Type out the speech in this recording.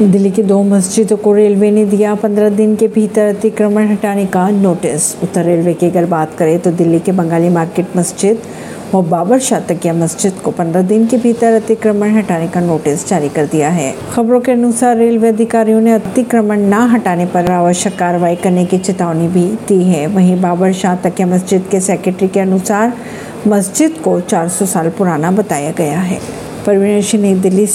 दिल्ली की दो मस्जिदों को रेलवे ने दिया पंद्रह दिन के भीतर अतिक्रमण हटाने का नोटिस। उत्तर रेलवे की अगर बात करें तो दिल्ली के बंगाली मार्केट मस्जिद और बाबर शाह तकिया मस्जिद को पंद्रह दिन के भीतर अतिक्रमण हटाने का नोटिस जारी कर दिया है। खबरों के अनुसार रेलवे अधिकारियों ने अतिक्रमण न हटाने पर आवश्यक कार्रवाई करने की चेतावनी भी दी है। वहीं बाबर शाह तकिया मस्जिद के सेक्रेटरी के अनुसार मस्जिद को 400 साल पुराना बताया गया है। परवीन सिंह दिल्ली